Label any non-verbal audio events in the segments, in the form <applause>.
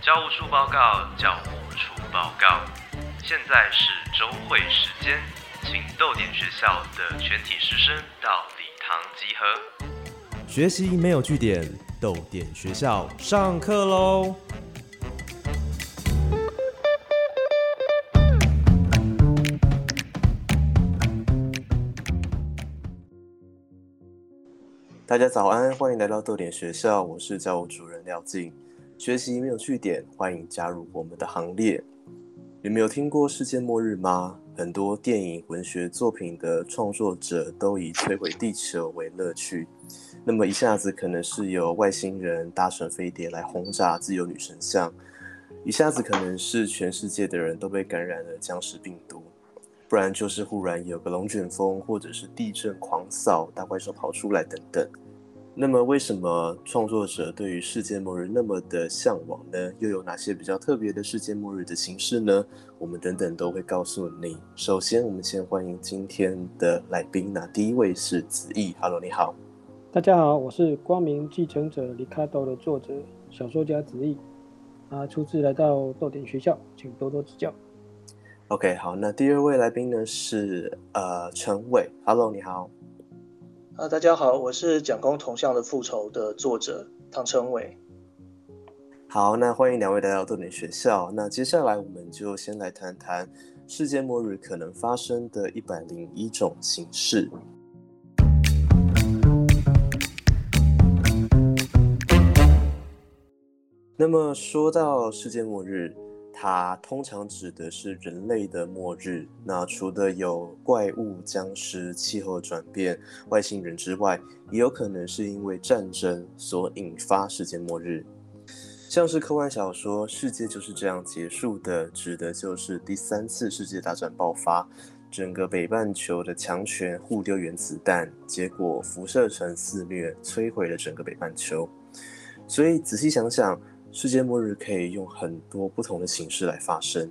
教务处报告，教务处报告。现在是周会时间，请豆点学校的全体师生到礼堂集合。学习没有据点，豆点学校上课喽！大家早安，欢迎来到豆点学校，我是教务主任廖静。学习没有据点，欢迎加入我们的行列。你没有听过世界末日吗？很多电影、文学作品的创作者都以摧毁地球为乐趣。那么一下子可能是有外星人搭乘飞碟来轰炸自由女神像，一下子可能是全世界的人都被感染了僵尸病毒，不然就是忽然有个龙卷风，或者是地震狂扫，大怪兽跑出来等等。那么，为什么创作者对于世界末日那么的向往呢？又有哪些比较特别的世界末日的形式呢？我们等等都会告诉你。首先，我们先欢迎今天的来宾。那第一位是子毅，Hello，你好。大家好，我是《光明继承者》里卡多的作者、小说家子毅。啊，初次来到豆点学校，请多多指教。OK，好。那第二位来宾呢是呃陈伟，Hello，你好。啊，大家好，我是《蒋公铜像的复仇》的作者唐成伟。好，那欢迎两位来到豆点学校。那接下来我们就先来谈谈世界末日可能发生的一百零一种形式。那么说到世界末日。它通常指的是人类的末日。那除了有怪物、僵尸、气候转变、外星人之外，也有可能是因为战争所引发世界末日。像是科幻小说《世界就是这样结束的》，指的就是第三次世界大战爆发，整个北半球的强权互丢原子弹，结果辐射成肆虐，摧毁了整个北半球。所以仔细想想。世界末日可以用很多不同的形式来发生。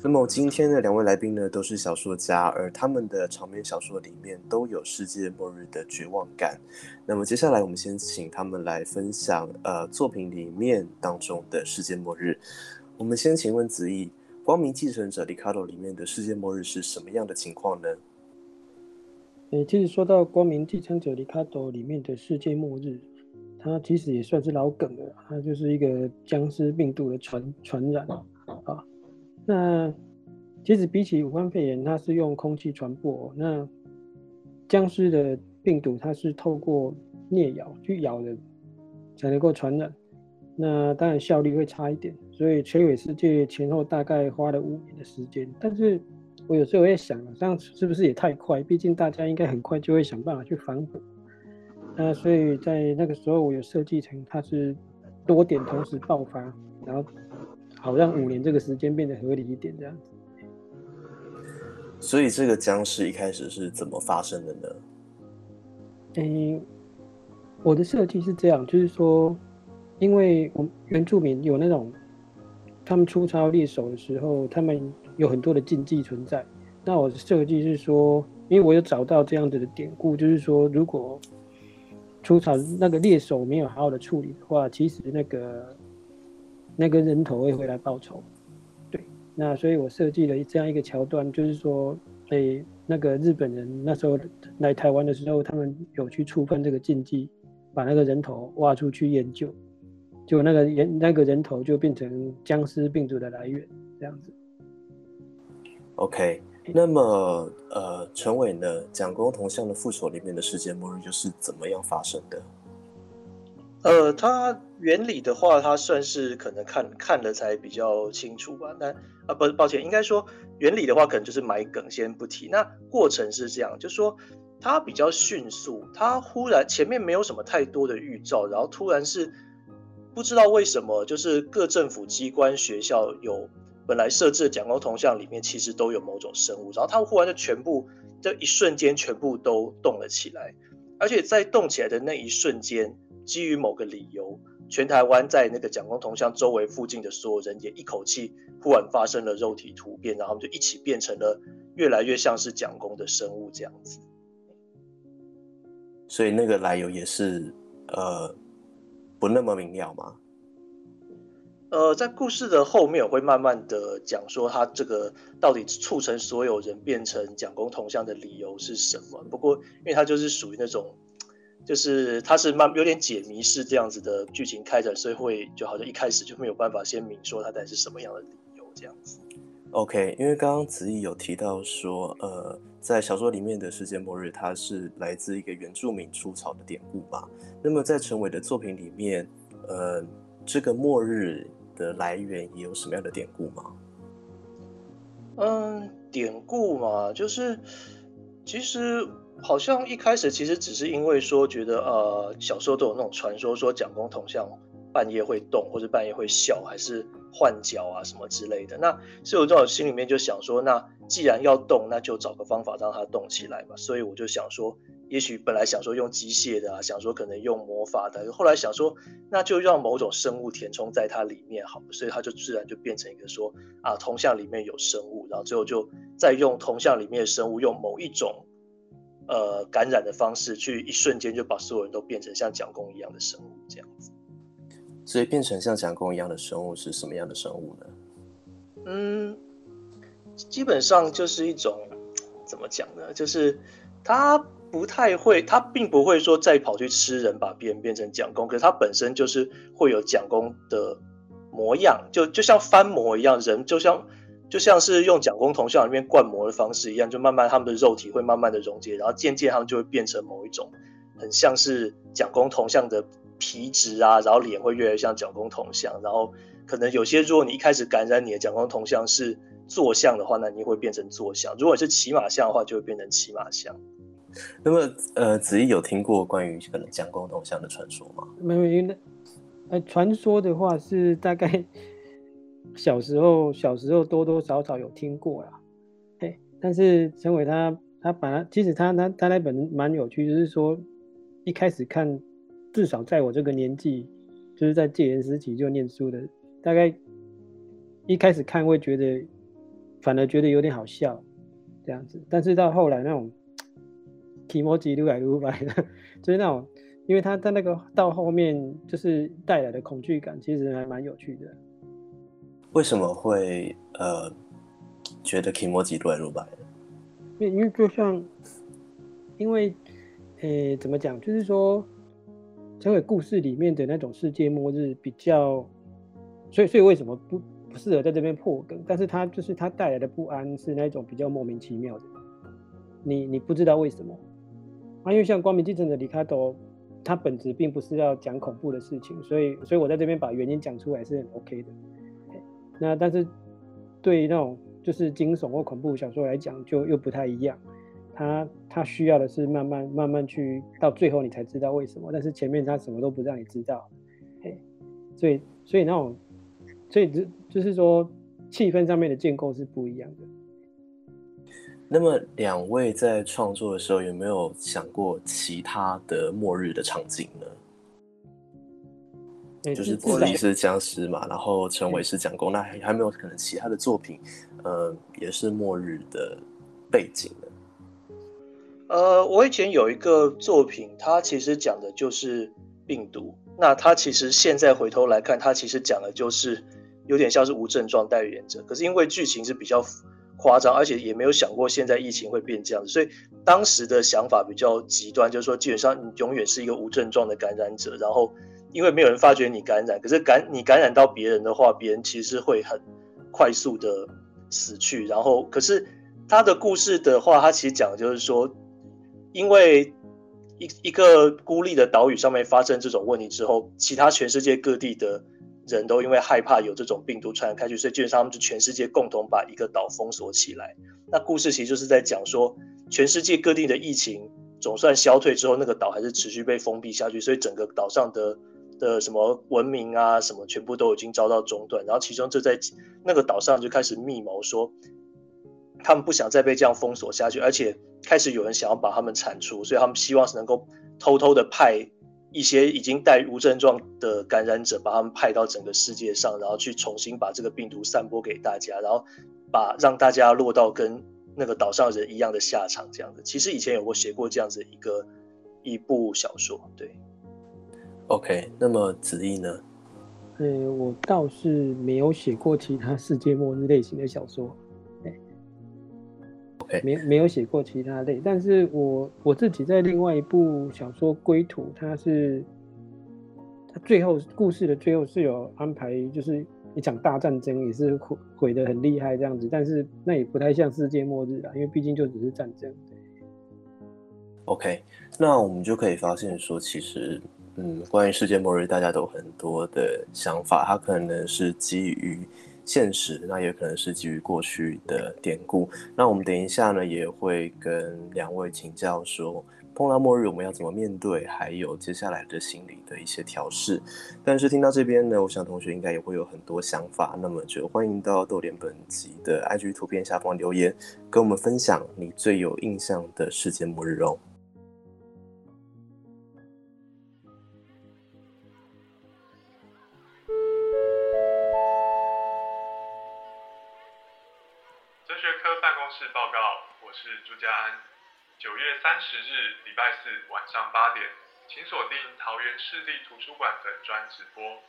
那么今天的两位来宾呢，都是小说家，而他们的长篇小说里面都有世界末日的绝望感。那么接下来我们先请他们来分享，呃，作品里面当中的世界末日。我们先请问子毅，《光明继承者》里卡多里面的世界末日是什么样的情况呢？诶，其实说到《光明继承者》里卡多里面的世界末日。它其实也算是老梗了，它就是一个僵尸病毒的传传染啊。那其实比起武汉肺炎，它是用空气传播，那僵尸的病毒它是透过啮咬去咬人才能够传染，那当然效率会差一点，所以摧毁世界前后大概花了五年的时间。但是我有时候会想，这样是不是也太快？毕竟大家应该很快就会想办法去反哺。那所以在那个时候，我有设计成它是多点同时爆发，然后好让五年这个时间变得合理一点这样子。所以这个僵尸一开始是怎么发生的呢？嗯，我的设计是这样，就是说，因为我原住民有那种他们出操猎手的时候，他们有很多的禁忌存在。那我的设计是说，因为我有找到这样子的典故，就是说如果出草那个猎手没有好好的处理的话，其实那个那个人头会回来报仇。对，那所以我设计了这样一个桥段，就是说，诶，那个日本人那时候来台湾的时候，他们有去触碰这个禁忌，把那个人头挖出去研究，就那个人那个人头就变成僵尸病毒的来源，这样子。OK。那么，呃，陈伟呢？蒋公铜像的复仇里面的世界末日就是怎么样发生的？呃，它原理的话，它算是可能看看了才比较清楚吧。那啊，不，抱歉，应该说原理的话，可能就是埋梗，先不提。那过程是这样，就说它比较迅速，它忽然前面没有什么太多的预兆，然后突然是不知道为什么，就是各政府机关、学校有。本来设置的蒋公铜像里面其实都有某种生物，然后它忽然就全部这一瞬间全部都动了起来，而且在动起来的那一瞬间，基于某个理由，全台湾在那个蒋公铜像周围附近的所有人也一口气忽然发生了肉体突变，然后就一起变成了越来越像是蒋公的生物这样子。所以那个来由也是呃不那么明了吗？呃，在故事的后面，我会慢慢的讲说他这个到底促成所有人变成蒋公铜像的理由是什么。不过，因为他就是属于那种，就是他是慢有点解谜式这样子的剧情开展，所以会就好像一开始就没有办法先明说他到底是什么样的理由这样子。OK，因为刚刚子毅有提到说，呃，在小说里面的世界末日，它是来自一个原住民出草的典故嘛。那么在陈伟的作品里面，呃，这个末日的来源也有什么样的典故吗？嗯，典故嘛，就是其实好像一开始其实只是因为说觉得呃，小时候都有那种传说，说蒋公铜像半夜会动，或者半夜会笑，还是。换脚啊什么之类的，那所以我在我心里面就想说，那既然要动，那就找个方法让它动起来吧。所以我就想说，也许本来想说用机械的啊，想说可能用魔法的，后来想说，那就让某种生物填充在它里面好了。所以它就自然就变成一个说啊，铜像里面有生物，然后最后就再用铜像里面的生物，用某一种呃感染的方式，去一瞬间就把所有人都变成像蒋公一样的生物这样子。所以变成像蒋公一样的生物是什么样的生物呢？嗯，基本上就是一种怎么讲呢？就是他不太会，他并不会说再跑去吃人，把别人变成蒋公。可是他本身就是会有蒋公的模样，就就像翻模一样，人就像就像是用蒋公铜像里面灌模的方式一样，就慢慢他们的肉体会慢慢的溶解，然后渐渐他们就会变成某一种很像是蒋公铜像的。皮质啊，然后脸会越来越像蒋公铜像，然后可能有些，如果你一开始感染你的蒋公铜像是坐像的话，那你会变成坐像；如果是骑马像的话，就会变成骑马像。那么，呃，子怡有听过关于可能蒋公铜像的传说吗？没有，因为呃，传说的话是大概 <laughs> 小时候小时候多多少少有听过啦。嘿，但是陈伟他他把他其实他他他那本蛮有趣，就是说一开始看。至少在我这个年纪，就是在戒严时期就念书的，大概一开始看会觉得，反而觉得有点好笑，这样子。但是到后来那种提摩吉撸来撸来的，就是那种，因为他在那个到后面就是带来的恐惧感，其实还蛮有趣的。为什么会呃觉得提摩吉撸来撸来？因因为就像，因为诶怎么讲，就是说。成为故事里面的那种世界末日比较，所以所以为什么不不适合在这边破梗？但是它就是它带来的不安是那种比较莫名其妙的，你你不知道为什么啊？因为像光明继承者里卡多，它本质并不是要讲恐怖的事情，所以所以我在这边把原因讲出来是很 OK 的。那但是对于那种就是惊悚或恐怖小说来讲，就又不太一样。他他需要的是慢慢慢慢去到最后你才知道为什么，但是前面他什么都不让你知道，嘿，所以所以那种，所以就就是说气氛上面的建构是不一样的。那么两位在创作的时候有没有想过其他的末日的场景呢？就是自己是僵尸嘛，然后陈伟是蒋公，那还还没有可能其他的作品，呃，也是末日的背景呢？呃，我以前有一个作品，它其实讲的就是病毒。那它其实现在回头来看，它其实讲的就是有点像是无症状代言者。可是因为剧情是比较夸张，而且也没有想过现在疫情会变这样子，所以当时的想法比较极端，就是说基本上你永远是一个无症状的感染者。然后因为没有人发觉你感染，可是感你感染到别人的话，别人其实会很快速的死去。然后可是他的故事的话，他其实讲的就是说。因为一一个孤立的岛屿上面发生这种问题之后，其他全世界各地的人都因为害怕有这种病毒传染开去，所以基本上他们就全世界共同把一个岛封锁起来。那故事其实就是在讲说，全世界各地的疫情总算消退之后，那个岛还是持续被封闭下去，所以整个岛上的的什么文明啊什么，全部都已经遭到中断。然后其中就在那个岛上就开始密谋说。他们不想再被这样封锁下去，而且开始有人想要把他们铲除，所以他们希望是能够偷偷的派一些已经带无症状的感染者，把他们派到整个世界上，然后去重新把这个病毒散播给大家，然后把让大家落到跟那个岛上人一样的下场。这样子，其实以前有过写过这样子一个一部小说，对。OK，那么子毅呢？呃，我倒是没有写过其他世界末日类型的小说，哎，OK，没没有写过其他类，但是我我自己在另外一部小说《归途》，它是它最后故事的最后是有安排，就是一场大战争，也是毁毁的很厉害这样子，但是那也不太像世界末日啊，因为毕竟就只是战争。OK，那我们就可以发现说，其实。嗯，关于世界末日，大家都很多的想法，它可能是基于现实，那也可能是基于过去的典故。那我们等一下呢，也会跟两位请教说，碰到末日我们要怎么面对，还有接下来的心理的一些调试。但是听到这边呢，我想同学应该也会有很多想法，那么就欢迎到豆点本集的 IG 图片下方留言，跟我们分享你最有印象的世界末日哦。是朱家安九月三十日，礼拜四晚上八点，请锁定桃园市立图书馆本专直播。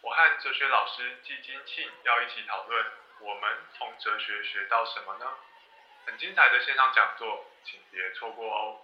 我和哲学老师季金庆要一起讨论，我们从哲学学到什么呢？很精彩的线上讲座，请别错过哦。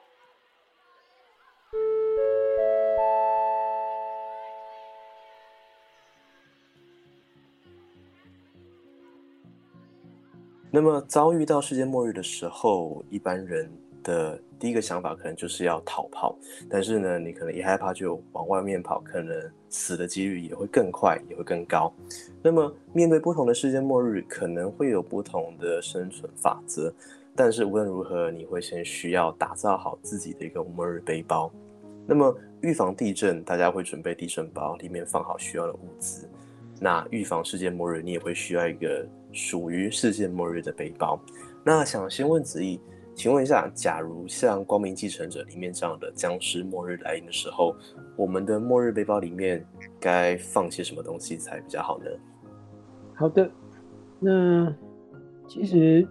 那么遭遇到世界末日的时候，一般人。的第一个想法可能就是要逃跑，但是呢，你可能一害怕就往外面跑，可能死的几率也会更快，也会更高。那么面对不同的世界末日，可能会有不同的生存法则，但是无论如何，你会先需要打造好自己的一个末日背包。那么预防地震，大家会准备地震包，里面放好需要的物资。那预防世界末日，你也会需要一个属于世界末日的背包。那想先问子怡。请问一下，假如像《光明继承者》里面这样的僵尸末日来临的时候，我们的末日背包里面该放些什么东西才比较好呢？好的，那其实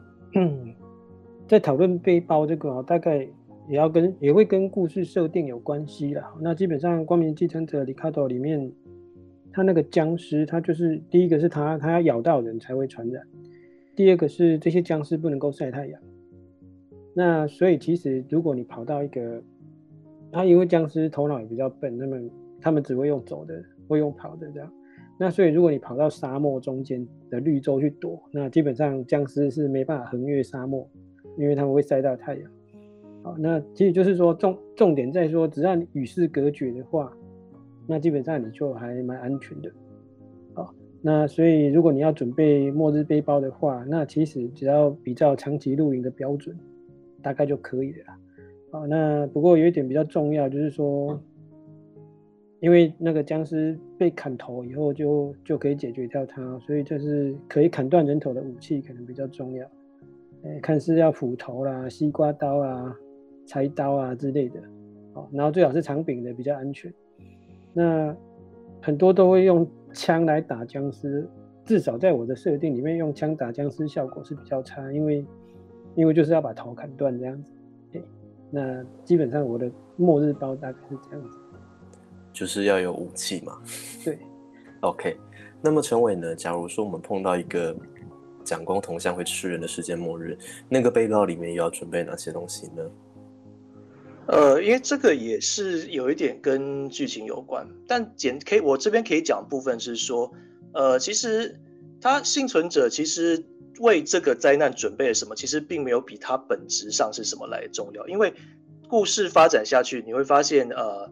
<clears throat> 在讨论背包这个，大概也要跟也会跟故事设定有关系啦。那基本上《光明继承者》里卡多里面，他那个僵尸，他就是第一个是他他要咬到人才会传染，第二个是这些僵尸不能够晒太阳。那所以其实，如果你跑到一个，他因为僵尸头脑也比较笨，那么他们只会用走的，会用跑的这样。那所以如果你跑到沙漠中间的绿洲去躲，那基本上僵尸是没办法横越沙漠，因为他们会晒到太阳。好，那其实就是说重重点在说，只要你与世隔绝的话，那基本上你就还蛮安全的。好，那所以如果你要准备末日背包的话，那其实只要比较长期露营的标准。大概就可以了。好，那不过有一点比较重要，就是说，因为那个僵尸被砍头以后，就就可以解决掉它，所以就是可以砍断人头的武器可能比较重要。哎，看是要斧头啦、西瓜刀啊、柴刀啊之类的。好，然后最好是长柄的比较安全。那很多都会用枪来打僵尸，至少在我的设定里面，用枪打僵尸效果是比较差，因为。因为就是要把头砍断这样子，对，那基本上我的末日包大概是这样子，就是要有武器嘛。对，OK。那么陈伟呢？假如说我们碰到一个蒋公铜像会吃人的世界末日，那个背包里面又要准备哪些东西呢？呃，因为这个也是有一点跟剧情有关，但简可以我这边可以讲部分是说，呃，其实他幸存者其实。为这个灾难准备了什么？其实并没有比它本质上是什么来重要。因为故事发展下去，你会发现，呃，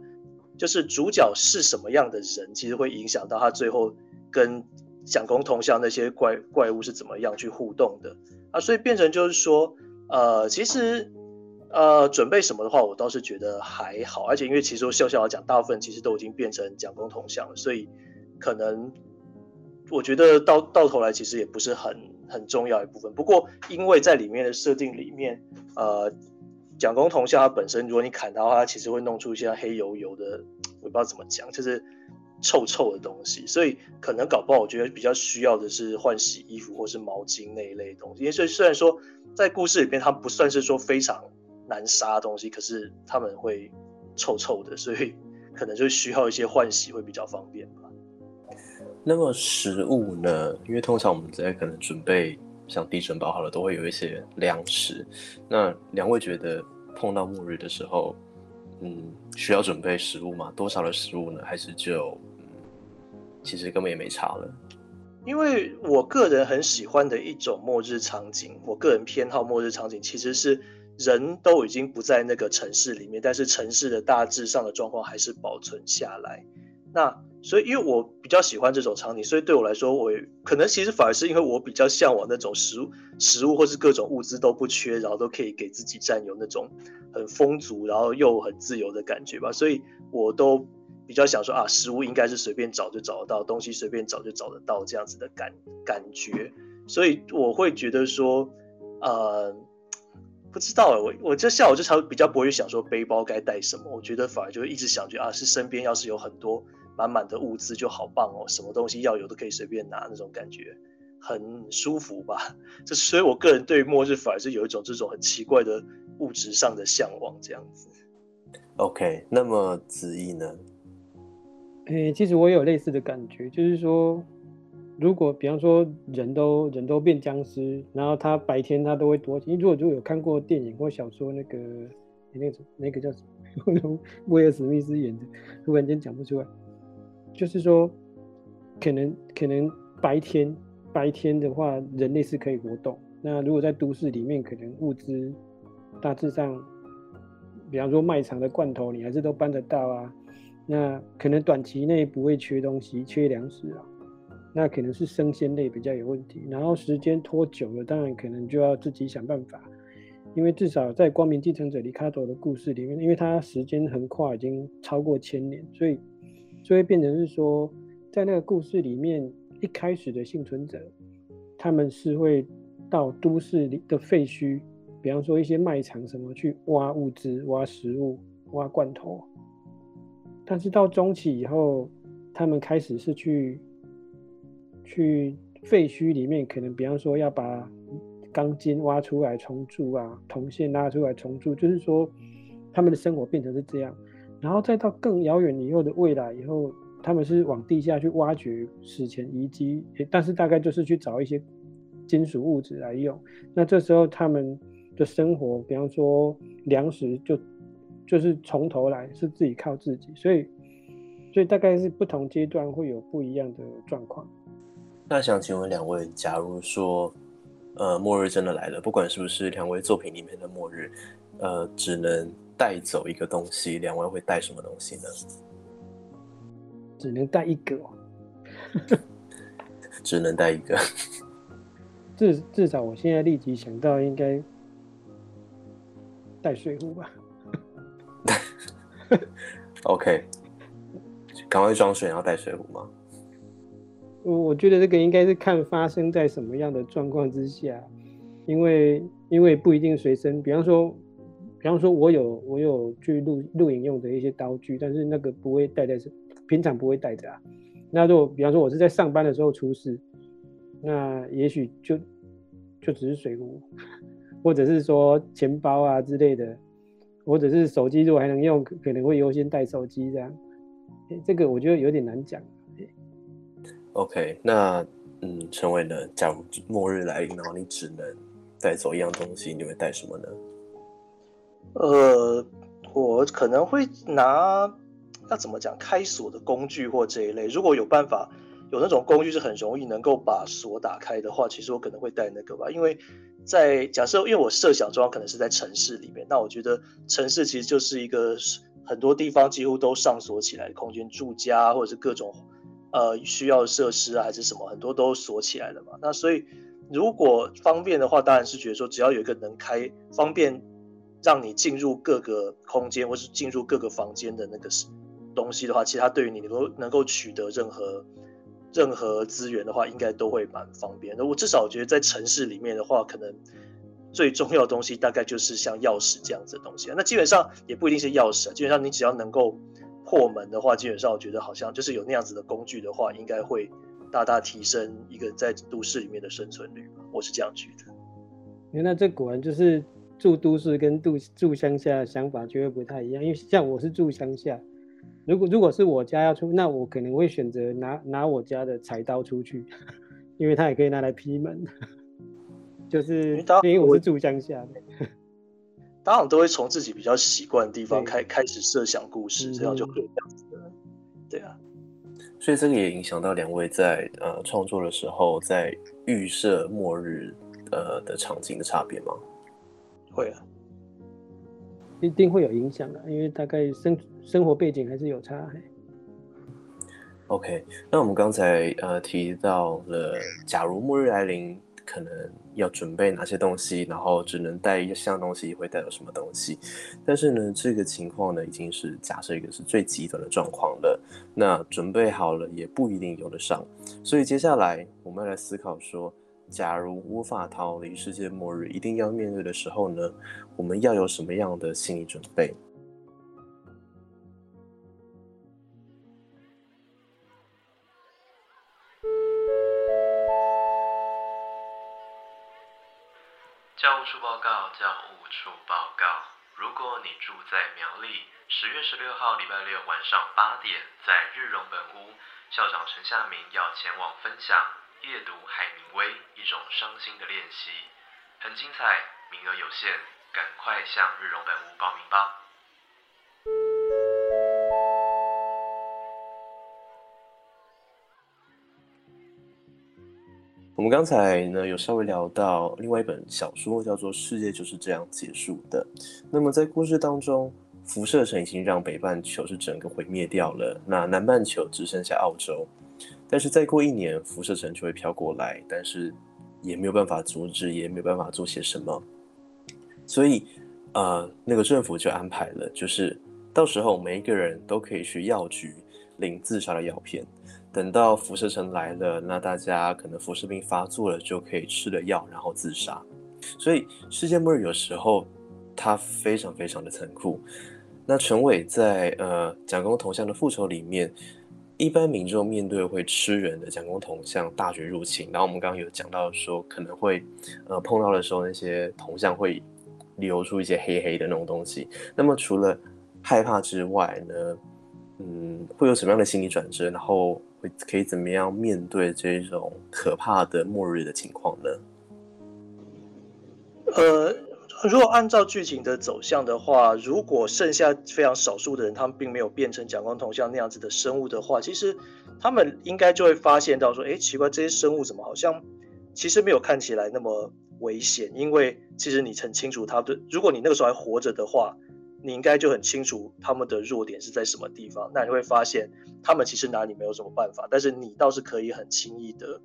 就是主角是什么样的人，其实会影响到他最后跟蒋公铜像那些怪怪物是怎么样去互动的啊。所以变成就是说，呃，其实呃准备什么的话，我倒是觉得还好。而且因为其实笑笑讲，大部分其实都已经变成蒋公铜像了，所以可能我觉得到到头来其实也不是很。很重要一部分，不过因为在里面的设定里面，呃，蒋公铜像它本身，如果你砍它的话，它其实会弄出一些黑油油的，我不知道怎么讲，就是臭臭的东西，所以可能搞不好，我觉得比较需要的是换洗衣服或是毛巾那一类东西。因为虽虽然说在故事里面它不算是说非常难杀的东西，可是他们会臭臭的，所以 <laughs> 可能就需要一些换洗会比较方便吧。那么食物呢？因为通常我们在可能准备像地震包好了，都会有一些粮食。那两位觉得碰到末日的时候，嗯，需要准备食物吗？多少的食物呢？还是就嗯，其实根本也没差了。因为我个人很喜欢的一种末日场景，我个人偏好末日场景，其实是人都已经不在那个城市里面，但是城市的大致上的状况还是保存下来。那所以，因为我比较喜欢这种场景，所以对我来说，我可能其实反而是因为我比较向往那种食物、食物或是各种物资都不缺，然后都可以给自己占有那种很丰足，然后又很自由的感觉吧。所以我都。比较想说啊，食物应该是随便找就找得到，东西随便找就找得到这样子的感感觉，所以我会觉得说，呃，不知道我我这下午就常比较不会想说背包该带什么，我觉得反而就一直想着啊，是身边要是有很多满满的物资就好棒哦，什么东西要有都可以随便拿那种感觉，很舒服吧？<laughs> 这所以我个人对末日反而是有一种这种很奇怪的物质上的向往这样子。OK，那么子怡呢？诶，其实我也有类似的感觉，就是说，如果比方说人都人都变僵尸，然后他白天他都会躲起。如果如果有看过电影或小说，那个那个那个叫什么 <laughs> 威尔史密斯演的，突然间讲不出来，就是说，可能可能白天白天的话，人类是可以活动。那如果在都市里面，可能物资大致上，比方说卖场的罐头，你还是都搬得到啊。那可能短期内不会缺东西、缺粮食啊，那可能是生鲜类比较有问题。然后时间拖久了，当然可能就要自己想办法。因为至少在《光明继承者》里卡多的故事里面，因为他时间横跨已经超过千年，所以就会变成是说，在那个故事里面，一开始的幸存者，他们是会到都市里的废墟，比方说一些卖场什么去挖物资、挖食物、挖罐头。但是到中期以后，他们开始是去去废墟里面，可能比方说要把钢筋挖出来重铸啊，铜线拉出来重铸，就是说他们的生活变成是这样。然后再到更遥远以后的未来以后，他们是往地下去挖掘史前遗迹，但是大概就是去找一些金属物质来用。那这时候他们的生活，比方说粮食就。就是从头来，是自己靠自己，所以，所以大概是不同阶段会有不一样的状况。那想请问两位，假如说，呃，末日真的来了，不管是不是两位作品里面的末日，呃，只能带走一个东西，两位会带什么东西呢？只能带一个，<laughs> 只能带一个。至至少我现在立即想到，应该带水壶吧。<laughs> OK，赶快装水，然后带水壶吗？我我觉得这个应该是看发生在什么样的状况之下，因为因为不一定随身。比方说，比方说我有我有去录录影用的一些刀具，但是那个不会带在身，平常不会带着啊。那如果比方说我是在上班的时候出事，那也许就就只是水壶，或者是说钱包啊之类的。或者是手机，如果还能用，可能会优先带手机这样。这个我觉得有点难讲。OK，那嗯，陈伟呢？假如末日来临，然后你只能带走一样东西，你会带什么呢？呃，我可能会拿要怎么讲开锁的工具或这一类。如果有办法有那种工具是很容易能够把锁打开的话，其实我可能会带那个吧，因为。在假设，因为我设想中可能是在城市里面，那我觉得城市其实就是一个很多地方几乎都上锁起来的空间，住家或者是各种呃需要设施啊，还是什么，很多都锁起来了嘛。那所以如果方便的话，当然是觉得说只要有一个能开方便让你进入各个空间或是进入各个房间的那个东西的话，其实它对于你能够能够取得任何。任何资源的话，应该都会蛮方便。那我至少觉得在城市里面的话，可能最重要的东西大概就是像钥匙这样子的东西。那基本上也不一定是钥匙，基本上你只要能够破门的话，基本上我觉得好像就是有那样子的工具的话，应该会大大提升一个在都市里面的生存率。我是这样觉得。那这果然就是住都市跟住住乡下想法就会不太一样，因为像我是住乡下。如果如果是我家要出，那我可能会选择拿拿我家的柴刀出去，<laughs> 因为它也可以拿来劈门。<laughs> 就是因为我是住乡下的，当然都会从自己比较习惯的地方开开始设想故事，这样就可以这样子的。对啊，所以这个也影响到两位在呃创作的时候，在预设末日呃的场景的差别吗？会啊，一定会有影响的，因为大概生生活背景还是有差。OK，那我们刚才呃提到了，假如末日来临。可能要准备哪些东西，然后只能带一项东西，会带有什么东西？但是呢，这个情况呢，已经是假设一个是最极端的状况了。那准备好了也不一定用得上。所以接下来我们要来思考说，假如无法逃离世界末日，一定要面对的时候呢，我们要有什么样的心理准备？教务处报告。如果你住在苗栗，十月十六号礼拜六晚上八点，在日荣本屋，校长陈夏明要前往分享夜读海明威，一种伤心的练习，很精彩，名额有限，赶快向日荣本屋报名吧。我们刚才呢有稍微聊到另外一本小说，叫做《世界就是这样结束的》。那么在故事当中，辐射城已经让北半球是整个毁灭掉了，那南半球只剩下澳洲。但是再过一年，辐射城就会飘过来，但是也没有办法阻止，也没有办法做些什么。所以，呃，那个政府就安排了，就是到时候每一个人都可以去药局领自杀的药片。等到辐射城来了，那大家可能辐射病发作了，就可以吃了药，然后自杀。所以世界末日有时候它非常非常的残酷。那陈伟在呃蒋公铜像的复仇里面，一般民众面对会吃人的蒋公铜像大举入侵，然后我们刚刚有讲到说可能会呃碰到的时候那些铜像会流出一些黑黑的那种东西。那么除了害怕之外呢，嗯，会有什么样的心理转折？然后会可以怎么样面对这种可怕的末日的情况呢？呃，如果按照剧情的走向的话，如果剩下非常少数的人，他们并没有变成蒋光头像那样子的生物的话，其实他们应该就会发现到说，哎，奇怪，这些生物怎么好像其实没有看起来那么危险？因为其实你很清楚，他的如果你那个时候还活着的话。你应该就很清楚他们的弱点是在什么地方，那你会发现他们其实拿你没有什么办法，但是你倒是可以很轻易的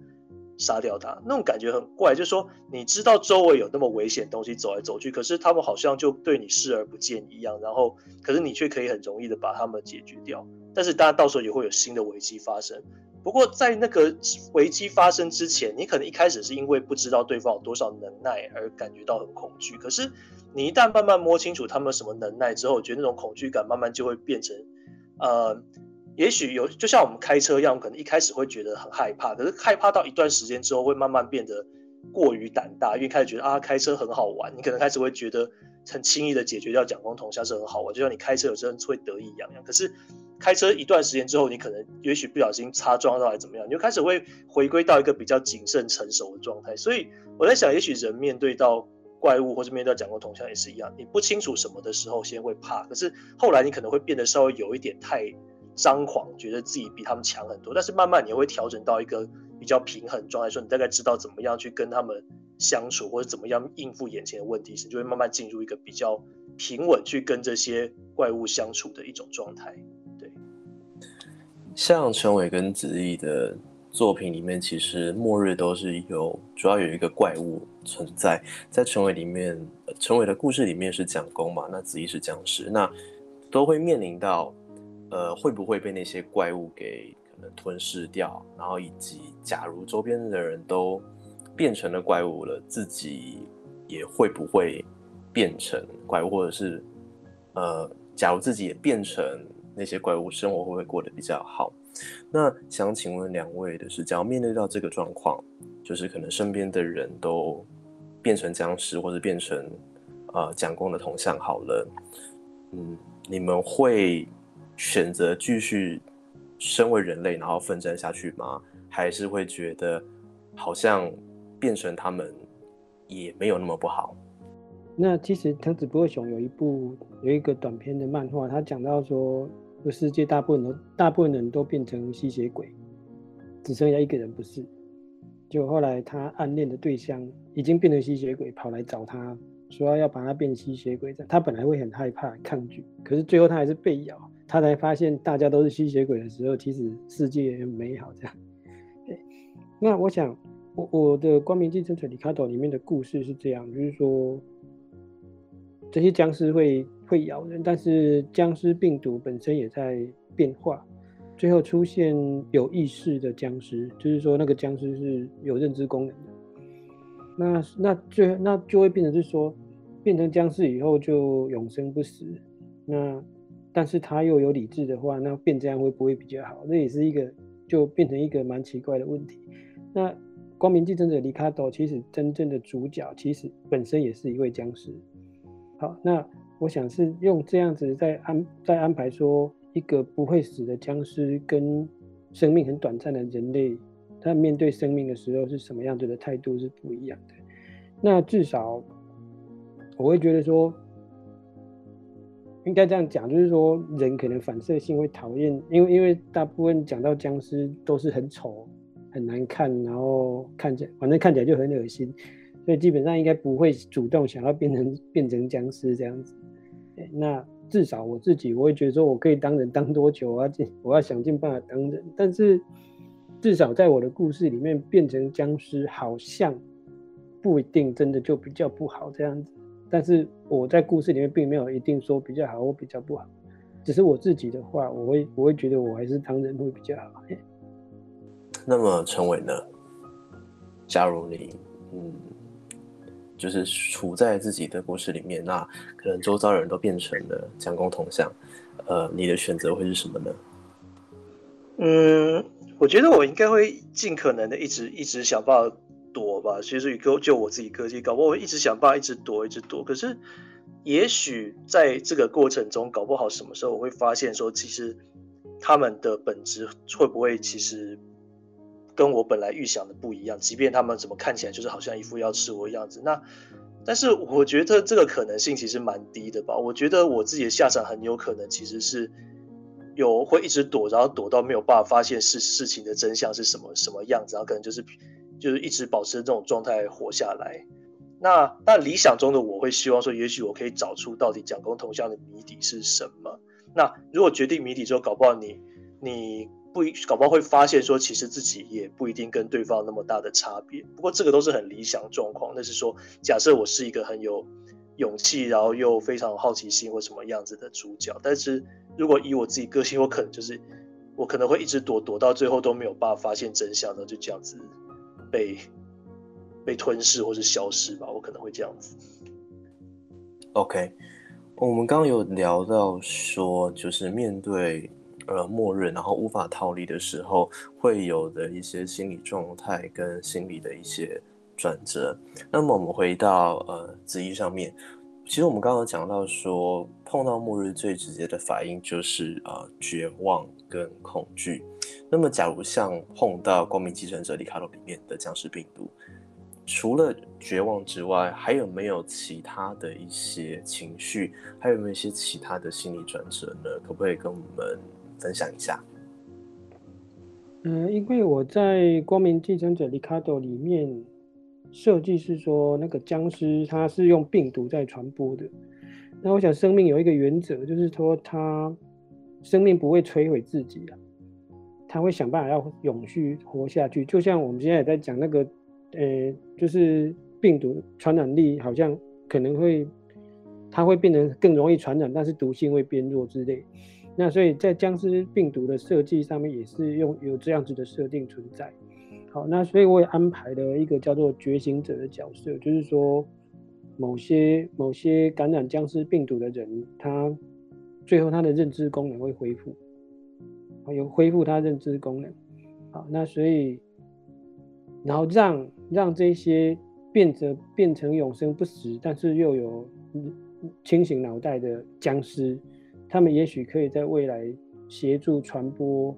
杀掉他，那种感觉很怪，就是说你知道周围有那么危险东西走来走去，可是他们好像就对你视而不见一样，然后可是你却可以很容易的把他们解决掉，但是当然到时候也会有新的危机发生。不过在那个危机发生之前，你可能一开始是因为不知道对方有多少能耐而感觉到很恐惧。可是你一旦慢慢摸清楚他们什么能耐之后，觉得那种恐惧感慢慢就会变成，呃，也许有就像我们开车一样，可能一开始会觉得很害怕，可是害怕到一段时间之后，会慢慢变得过于胆大，因为开始觉得啊开车很好玩，你可能开始会觉得很轻易的解决掉蒋光同像是很好玩，就像你开车有时候会得意洋洋。可是开车一段时间之后，你可能也许不小心擦撞到，还怎么样，你就开始会回归到一个比较谨慎成熟的状态。所以我在想，也许人面对到怪物或者面对到讲过铜像也是一样，你不清楚什么的时候，先会怕，可是后来你可能会变得稍微有一点太张狂，觉得自己比他们强很多。但是慢慢你会调整到一个比较平衡状态，说你大概知道怎么样去跟他们相处，或者怎么样应付眼前的问题时，就会慢慢进入一个比较平稳去跟这些怪物相处的一种状态。对像陈伟跟子毅的作品里面，其实末日都是有主要有一个怪物存在。在陈伟里面，陈伟的故事里面是讲公嘛，那子毅是僵尸，那都会面临到，呃，会不会被那些怪物给可能吞噬掉？然后以及假如周边的人都变成了怪物了，自己也会不会变成怪物？或者是，呃，假如自己也变成？那些怪物生活会不会过得比较好？那想请问两位的是，假如面对到这个状况，就是可能身边的人都变成僵尸，或者变成呃蒋公的铜像好了，嗯，你们会选择继续身为人类，然后奋战下去吗？还是会觉得好像变成他们也没有那么不好？那其实藤子不二雄有一部有一个短篇的漫画，他讲到说，这世界大部分都大部分人都变成吸血鬼，只剩下一个人不是。就后来他暗恋的对象已经变成吸血鬼，跑来找他说要把他变吸血鬼。他本来会很害怕抗拒，可是最后他还是被咬。他才发现大家都是吸血鬼的时候，其实世界很美好。这样，那我想我我的光明继承者里卡多里面的故事是这样，就是说。这些僵尸会会咬人，但是僵尸病毒本身也在变化，最后出现有意识的僵尸，就是说那个僵尸是有认知功能的。那那最那就会变成是说，变成僵尸以后就永生不死。那但是他又有理智的话，那变这样会不会比较好？那也是一个就变成一个蛮奇怪的问题。那光明继承者里卡多其实真正的主角其实本身也是一位僵尸。好，那我想是用这样子在安在安排说一个不会死的僵尸跟生命很短暂的人类，他面对生命的时候是什么样子的态度是不一样的。那至少我会觉得说，应该这样讲，就是说人可能反射性会讨厌，因为因为大部分讲到僵尸都是很丑、很难看，然后看起来反正看起来就很恶心。所以基本上应该不会主动想要变成 <laughs> 变成僵尸这样子。那至少我自己，我会觉得说我可以当人当多久我要尽我要想尽办法当人。但是至少在我的故事里面，变成僵尸好像不一定真的就比较不好这样子。但是我在故事里面并没有一定说比较好或比较不好，只是我自己的话，我会我会觉得我还是当人会比较好。那么陈伟呢？假如你嗯。就是处在自己的故事里面，那可能周遭人都变成了将功同向，呃，你的选择会是什么呢？嗯，我觉得我应该会尽可能的一直一直想办法躲吧。其实就就我自己科技搞不好我一直想办法一直躲一直躲。可是也许在这个过程中，搞不好什么时候我会发现说，其实他们的本质会不会其实。跟我本来预想的不一样，即便他们怎么看起来就是好像一副要吃我的样子，那但是我觉得这个可能性其实蛮低的吧。我觉得我自己的下场很有可能其实是有会一直躲，然后躲到没有办法发现事事情的真相是什么什么样子，然后可能就是就是一直保持这种状态活下来。那那理想中的我会希望说，也许我可以找出到底蒋公铜像的谜底是什么。那如果决定谜底之后，搞不好你你。不，搞不好会发现说，其实自己也不一定跟对方那么大的差别。不过这个都是很理想状况。那是说，假设我是一个很有勇气，然后又非常有好奇心或什么样子的主角。但是如果以我自己个性，我可能就是我可能会一直躲，躲到最后都没有办法发现真相的，就这样子被被吞噬或是消失吧。我可能会这样子。OK，我们刚刚有聊到说，就是面对。呃，末日，然后无法逃离的时候，会有的一些心理状态跟心理的一些转折。那么我们回到呃子怡上面，其实我们刚刚讲到说，碰到末日最直接的反应就是呃绝望跟恐惧。那么假如像碰到光明继承者里卡罗里面的僵尸病毒，除了绝望之外，还有没有其他的一些情绪？还有没有一些其他的心理转折呢？可不可以跟我们？分享一下。嗯，因为我在《光明继承者》里卡多里面设计是说，那个僵尸它是用病毒在传播的。那我想，生命有一个原则，就是说，它生命不会摧毁自己啊，它会想办法要永续活下去。就像我们现在也在讲那个，呃，就是病毒传染力好像可能会，它会变得更容易传染，但是毒性会变弱之类。那所以在僵尸病毒的设计上面也是用有这样子的设定存在。好，那所以我也安排了一个叫做觉醒者的角色，就是说某些某些感染僵尸病毒的人，他最后他的认知功能会恢复，有恢复他认知功能。好，那所以然后让让这些变成变成永生不死，但是又有清醒脑袋的僵尸。他们也许可以在未来协助传播，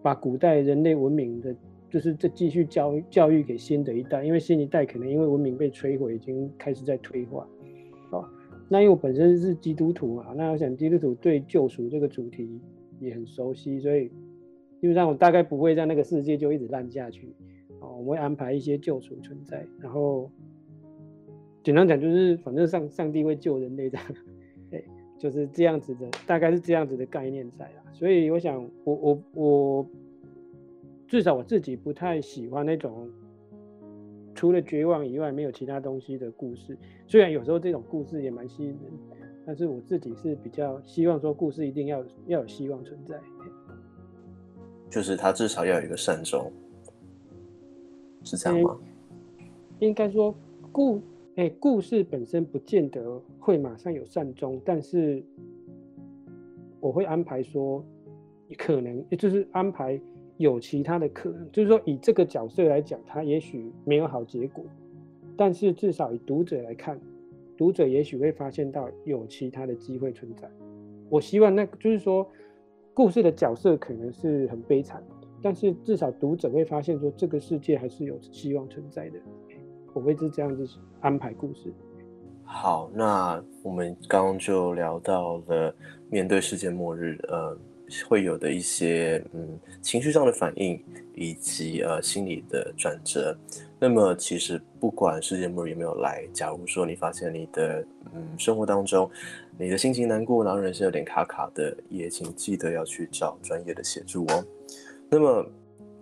把古代人类文明的，就是这继续教教育给新的一代，因为新一代可能因为文明被摧毁，已经开始在退化。哦，那因为我本身是基督徒嘛，那我想基督徒对救赎这个主题也很熟悉，所以基本上我大概不会在那个世界就一直烂下去。哦，我们会安排一些救赎存在，然后简单讲就是，反正上上帝会救人类这样，就是这样子的，大概是这样子的概念在啦。所以我想，我我我至少我自己不太喜欢那种除了绝望以外没有其他东西的故事。虽然有时候这种故事也蛮吸引人，但是我自己是比较希望说故事一定要要有希望存在，就是它至少要有一个善终。是这样吗？应该说故哎，故事本身不见得会马上有善终，但是我会安排说，可能也就是安排有其他的可能，就是说以这个角色来讲，他也许没有好结果，但是至少以读者来看，读者也许会发现到有其他的机会存在。我希望那就是说，故事的角色可能是很悲惨。但是至少读者会发现，说这个世界还是有希望存在的。我会是这样子安排故事。好，那我们刚刚就聊到了面对世界末日，呃，会有的一些嗯情绪上的反应，以及呃心理的转折。那么其实不管世界末日有没有来，假如说你发现你的嗯生活当中你的心情难过，然后人生有点卡卡的，也请记得要去找专业的协助哦。那么，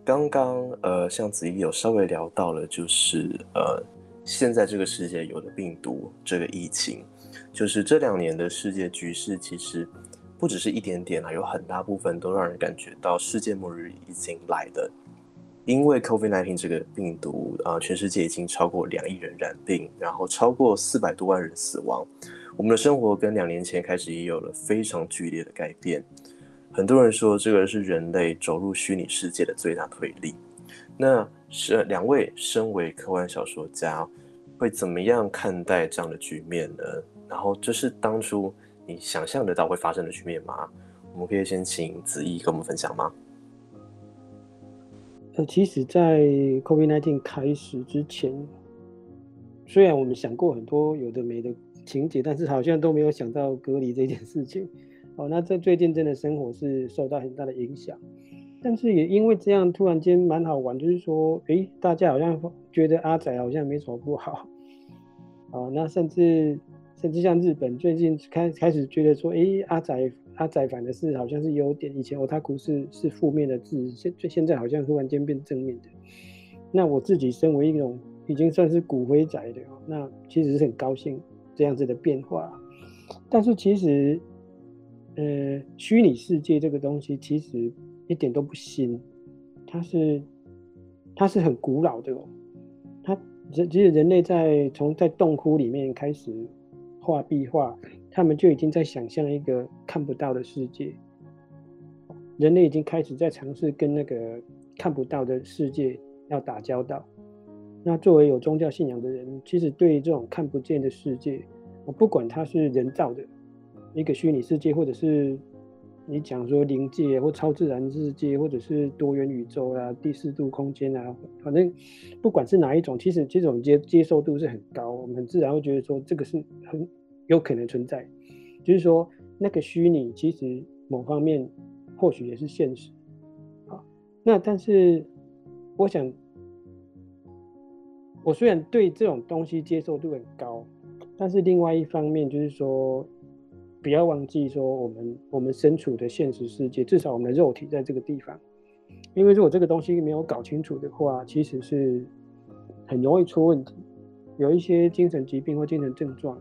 刚刚呃，像子怡有稍微聊到了，就是呃，现在这个世界有的病毒，这个疫情，就是这两年的世界局势，其实不只是一点点啊，有很大部分都让人感觉到世界末日已经来了。因为 COVID-19 这个病毒啊，全世界已经超过两亿人染病，然后超过四百多万人死亡，我们的生活跟两年前开始也有了非常剧烈的改变。很多人说这个是人类走入虚拟世界的最大推力。那是两位身为科幻小说家，会怎么样看待这样的局面呢？然后这是当初你想象得到会发生的局面吗？我们可以先请子怡跟我们分享吗？呃，其实，在 COVID-19 开始之前，虽然我们想过很多有的没的情节，但是好像都没有想到隔离这件事情。哦，那这最近真的生活是受到很大的影响，但是也因为这样，突然间蛮好玩，就是说，诶，大家好像觉得阿仔好像没什么不好，哦，那甚至甚至像日本最近开开始觉得说，诶，阿仔阿仔反的是好像是优点，以前欧他库是是负面的字，现现在好像突然间变正面的。那我自己身为一种已经算是骨灰仔的，那其实是很高兴这样子的变化，但是其实。呃，虚拟世界这个东西其实一点都不新，它是它是很古老的哦。它人其实人类在从在洞窟里面开始画壁画，他们就已经在想象一个看不到的世界。人类已经开始在尝试跟那个看不到的世界要打交道。那作为有宗教信仰的人，其实对于这种看不见的世界，我不管它是人造的。一个虚拟世界，或者是你讲说灵界或超自然世界，或者是多元宇宙啊、第四度空间啊，反正不管是哪一种，其实这种接接受度是很高，我们很自然会觉得说这个是很有可能存在。就是说那个虚拟其实某方面或许也是现实。好，那但是我想，我虽然对这种东西接受度很高，但是另外一方面就是说。不要忘记说，我们我们身处的现实世界，至少我们的肉体在这个地方。因为如果这个东西没有搞清楚的话，其实是很容易出问题。有一些精神疾病或精神症状，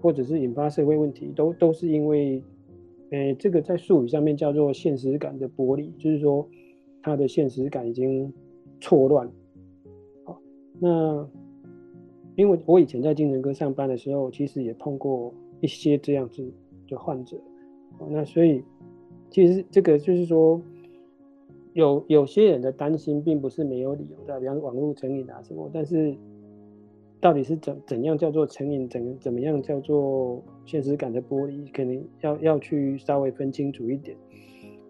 或者是引发社会问题，都都是因为，呃，这个在术语上面叫做现实感的剥离，就是说他的现实感已经错乱。好，那因为我以前在精神科上班的时候，其实也碰过。一些这样子的患者，那所以其实这个就是说，有有些人的担心并不是没有理由的，比方网络成瘾啊什么，但是到底是怎怎样叫做成瘾，怎怎么样叫做现实感的剥离，可能要要去稍微分清楚一点。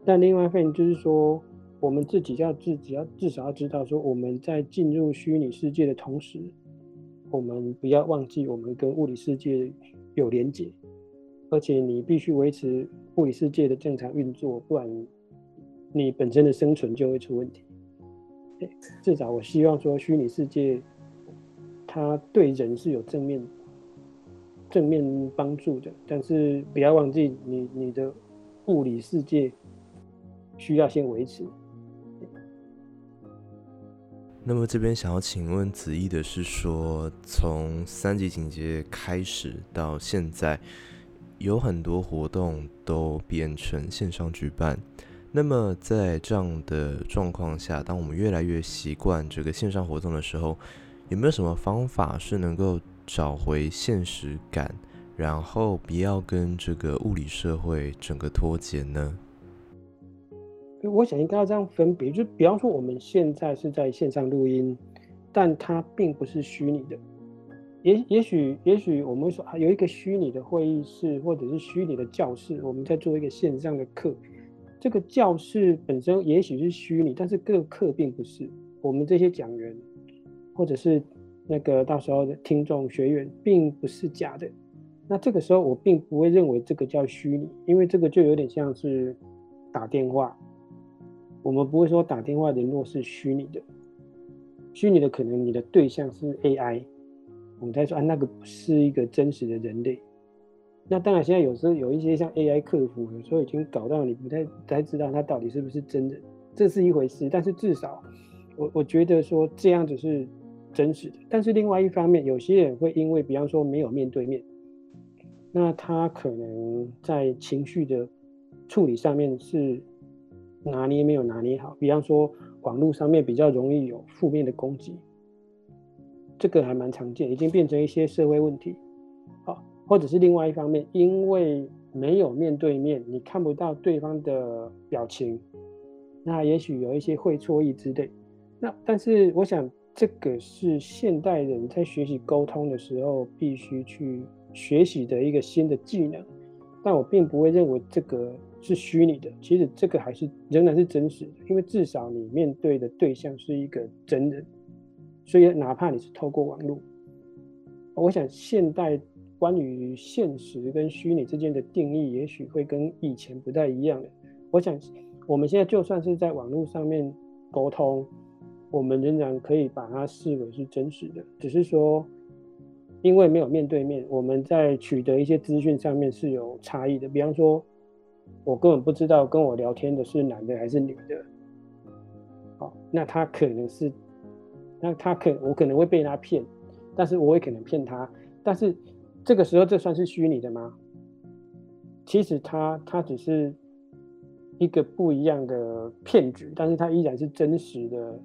但另外一方面就是说，我们自己要自己要至少要知道，说我们在进入虚拟世界的同时，我们不要忘记我们跟物理世界有连接，而且你必须维持物理世界的正常运作，不然你本身的生存就会出问题。至少我希望说，虚拟世界。它对人是有正面正面帮助的，但是不要忘记你你的物理世界需要先维持。那么这边想要请问子毅的是说，从三级警戒开始到现在，有很多活动都变成线上举办。那么在这样的状况下，当我们越来越习惯这个线上活动的时候，有没有什么方法是能够找回现实感，然后不要跟这个物理社会整个脱节呢？我想应该要这样分别，就比方说我们现在是在线上录音，但它并不是虚拟的。也也许也许我们说啊有一个虚拟的会议室，或者是虚拟的教室，我们在做一个线上的课。这个教室本身也许是虚拟，但是各课并不是。我们这些讲员。或者是那个到时候的听众学员并不是假的，那这个时候我并不会认为这个叫虚拟，因为这个就有点像是打电话，我们不会说打电话联络是虚拟的，虚拟的可能你的对象是 AI，我们在说啊那个不是一个真实的人类，那当然现在有时候有一些像 AI 客服，有时候已经搞到你不太不太知道他到底是不是真的，这是一回事，但是至少我我觉得说这样子是。真实的，但是另外一方面，有些人会因为，比方说没有面对面，那他可能在情绪的处理上面是拿捏没有拿捏好。比方说，网络上面比较容易有负面的攻击，这个还蛮常见，已经变成一些社会问题。好，或者是另外一方面，因为没有面对面，你看不到对方的表情，那也许有一些会错意之类。那但是我想。这个是现代人在学习沟通的时候必须去学习的一个新的技能，但我并不会认为这个是虚拟的。其实这个还是仍然是真实的，因为至少你面对的对象是一个真人，所以哪怕你是透过网络，我想现代关于现实跟虚拟之间的定义，也许会跟以前不太一样了。我想我们现在就算是在网络上面沟通。我们仍然可以把它视为是真实的，只是说，因为没有面对面，我们在取得一些资讯上面是有差异的。比方说，我根本不知道跟我聊天的是男的还是女的，好，那他可能是，那他可我可能会被他骗，但是我也可能骗他。但是这个时候，这算是虚拟的吗？其实他他只是一个不一样的骗局，但是他依然是真实的。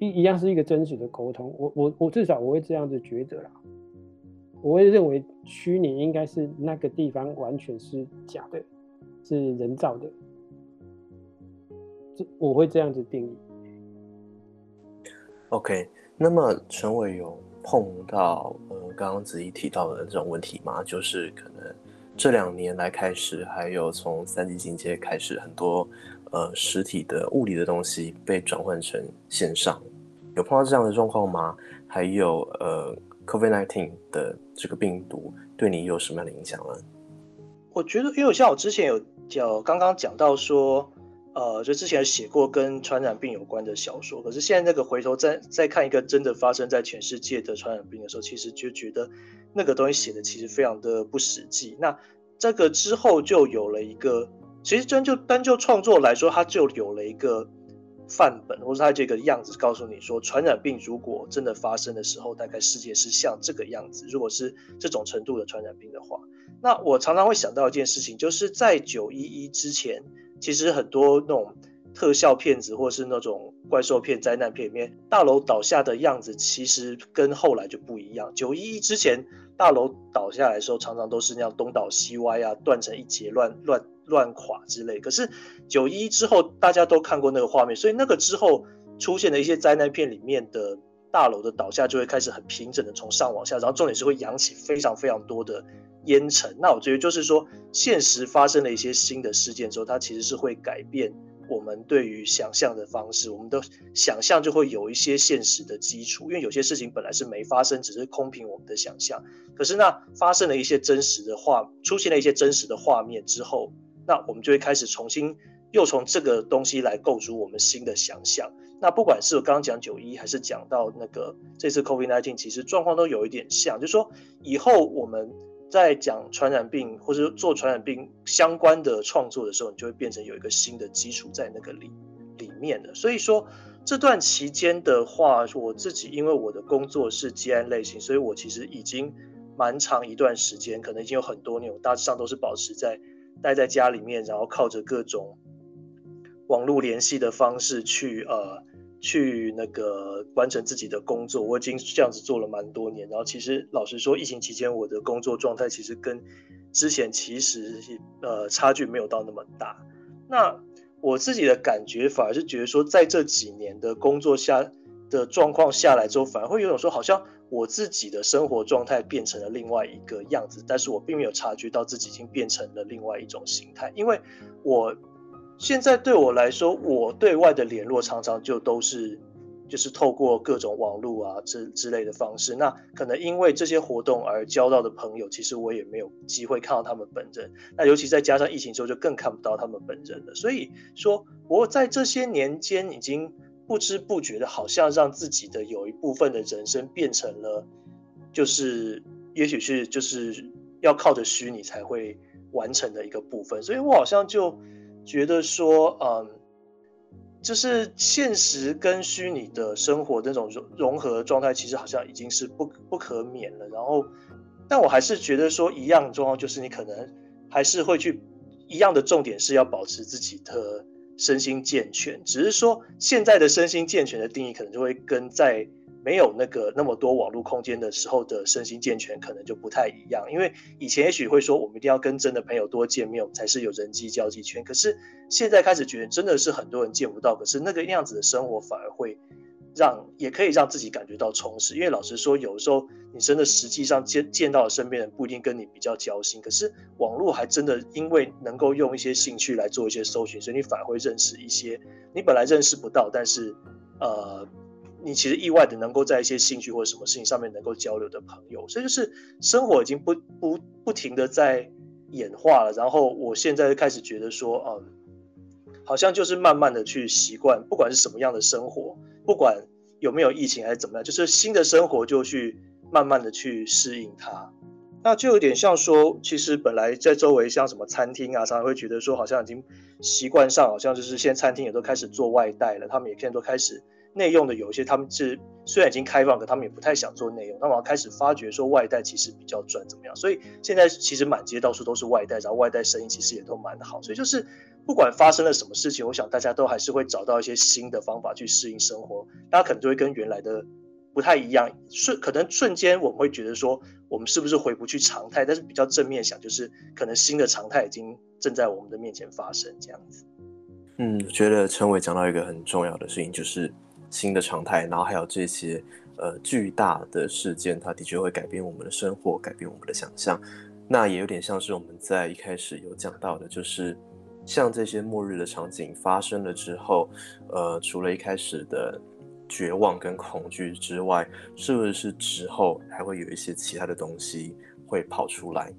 一一样是一个真实的沟通，我我我至少我会这样子觉得啦，我会认为虚拟应该是那个地方完全是假的，是人造的，这我会这样子定义。OK，那么陈伟有碰到呃刚刚子怡提到的这种问题吗？就是可能这两年来开始，还有从三级警戒开始，很多。呃，实体的物理的东西被转换成线上，有碰到这样的状况吗？还有呃，COVID-19 的这个病毒对你有什么样的影响呢？我觉得，因为像我之前有讲，刚刚讲到说，呃，就之前写过跟传染病有关的小说，可是现在那个回头再再看一个真的发生在全世界的传染病的时候，其实就觉得那个东西写的其实非常的不实际。那这个之后就有了一个。其实真就单就创作来说，它就有了一个范本，或者它这个样子，告诉你说，传染病如果真的发生的时候，大概世界是像这个样子。如果是这种程度的传染病的话，那我常常会想到一件事情，就是在九一一之前，其实很多那种特效片子或是那种怪兽片、灾难片里面，大楼倒下的样子，其实跟后来就不一样。九一一之前，大楼倒下来的时候，常常都是那样东倒西歪啊，断成一截，乱乱。乱垮之类，可是九一之后大家都看过那个画面，所以那个之后出现的一些灾难片里面的大楼的倒下就会开始很平整的从上往下，然后重点是会扬起非常非常多的烟尘。那我觉得就是说，现实发生了一些新的事件之后，它其实是会改变我们对于想象的方式，我们的想象就会有一些现实的基础，因为有些事情本来是没发生，只是空凭我们的想象。可是那发生了一些真实的画，出现了一些真实的画面之后，那我们就会开始重新又从这个东西来构筑我们新的想象。那不管是我刚刚讲九一，还是讲到那个这次 COVID-19，其实状况都有一点像，就是说以后我们在讲传染病或者做传染病相关的创作的时候，你就会变成有一个新的基础在那个里里面的。所以说这段期间的话，我自己因为我的工作是接案类型，所以我其实已经蛮长一段时间，可能已经有很多年，我大致上都是保持在待在家里面，然后靠着各种网络联系的方式去呃。去那个完成自己的工作，我已经这样子做了蛮多年。然后其实老实说，疫情期间我的工作状态其实跟之前其实呃差距没有到那么大。那我自己的感觉反而是觉得说，在这几年的工作下的状况下来之后，反而会有种说，好像我自己的生活状态变成了另外一个样子，但是我并没有察觉到自己已经变成了另外一种形态，因为我。现在对我来说，我对外的联络常常就都是，就是透过各种网络啊之之类的方式。那可能因为这些活动而交到的朋友，其实我也没有机会看到他们本人。那尤其再加上疫情之后，就更看不到他们本人了。所以说，我在这些年间已经不知不觉的，好像让自己的有一部分的人生变成了，就是也许是就是要靠着虚拟才会完成的一个部分。所以我好像就。觉得说，嗯，就是现实跟虚拟的生活那种融融合状态，其实好像已经是不不可免了。然后，但我还是觉得说，一样状况就是你可能还是会去一样的重点是要保持自己的身心健全，只是说现在的身心健全的定义可能就会跟在。没有那个那么多网络空间的时候的身心健全可能就不太一样，因为以前也许会说我们一定要跟真的朋友多见面，我们才是有人际交际圈。可是现在开始觉得真的是很多人见不到，可是那个样子的生活反而会让也可以让自己感觉到充实。因为老实说，有时候你真的实际上见见到身边人不一定跟你比较交心，可是网络还真的因为能够用一些兴趣来做一些搜寻，所以你反而会认识一些你本来认识不到，但是呃。你其实意外的能够在一些兴趣或者什么事情上面能够交流的朋友，所以就是生活已经不不不停的在演化了。然后我现在开始觉得说，嗯，好像就是慢慢的去习惯，不管是什么样的生活，不管有没有疫情还是怎么样，就是新的生活就去慢慢的去适应它。那就有点像说，其实本来在周围像什么餐厅啊，常常会觉得说，好像已经习惯上，好像就是现在餐厅也都开始做外带了，他们也现在都开始。内用的有一些，他们是虽然已经开放，可他们也不太想做内用。那我要开始发觉说外带其实比较赚，怎么样？所以现在其实满街到处都是外带，然后外带生意其实也都蛮好。所以就是不管发生了什么事情，我想大家都还是会找到一些新的方法去适应生活。大家可能就会跟原来的不太一样，瞬可能瞬间我们会觉得说，我们是不是回不去常态？但是比较正面想，就是可能新的常态已经正在我们的面前发生这样子。嗯，我觉得陈伟讲到一个很重要的事情，就是。新的常态，然后还有这些呃巨大的事件，它的确会改变我们的生活，改变我们的想象。那也有点像是我们在一开始有讲到的，就是像这些末日的场景发生了之后，呃，除了一开始的绝望跟恐惧之外，是不是之后还会有一些其他的东西会跑出来？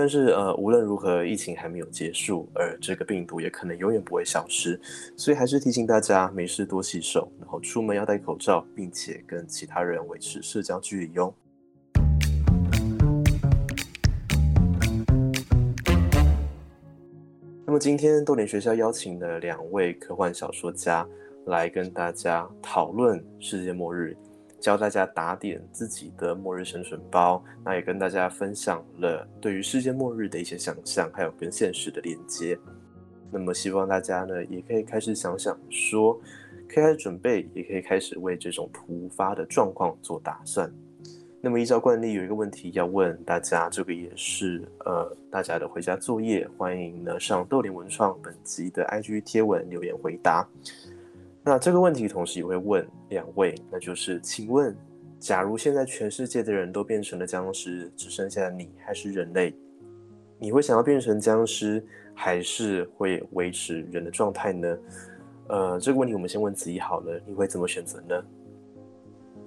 但是呃，无论如何，疫情还没有结束，而这个病毒也可能永远不会消失，所以还是提醒大家，没事多洗手，然后出门要戴口罩，并且跟其他人维持社交距离哟。那么今天豆点学校邀请了两位科幻小说家来跟大家讨论世界末日。教大家打点自己的末日生存包，那也跟大家分享了对于世界末日的一些想象，还有跟现实的连接。那么希望大家呢，也可以开始想想说，可以开始准备，也可以开始为这种突发的状况做打算。那么依照惯例，有一个问题要问大家，这个也是呃大家的回家作业，欢迎呢上豆林文创本集的 IG 贴文留言回答。那这个问题同时也会问两位，那就是请问，假如现在全世界的人都变成了僵尸，只剩下你还是人类，你会想要变成僵尸，还是会维持人的状态呢？呃，这个问题我们先问子怡好了，你会怎么选择呢？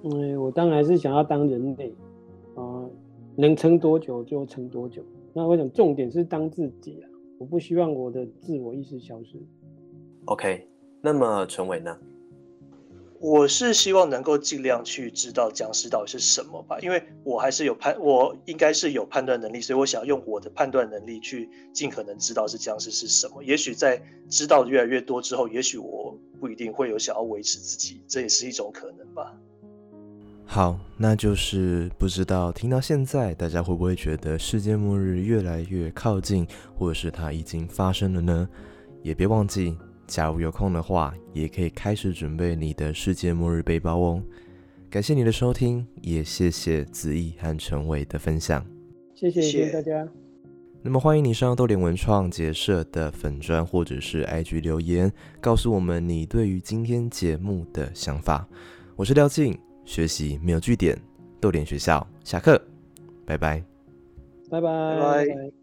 嗯，我当然是想要当人类，啊、能撑多久就撑多久。那我想重点是当自己啊，我不希望我的自我意识消失。OK，那么陈伟呢？我是希望能够尽量去知道僵尸到底是什么吧，因为我还是有判，我应该是有判断能力，所以我想要用我的判断能力去尽可能知道是僵尸是什么。也许在知道的越来越多之后，也许我不一定会有想要维持自己，这也是一种可能吧。好，那就是不知道听到现在，大家会不会觉得世界末日越来越靠近，或者是它已经发生了呢？也别忘记，假如有空的话，也可以开始准备你的世界末日背包哦。感谢你的收听，也谢谢子毅和陈伟的分享。谢谢谢谢大家。那么欢迎你上豆点文创结社的粉砖或者是 IG 留言，告诉我们你对于今天节目的想法。我是廖静，学习没有据点，豆点学校下课，拜拜。拜拜拜拜拜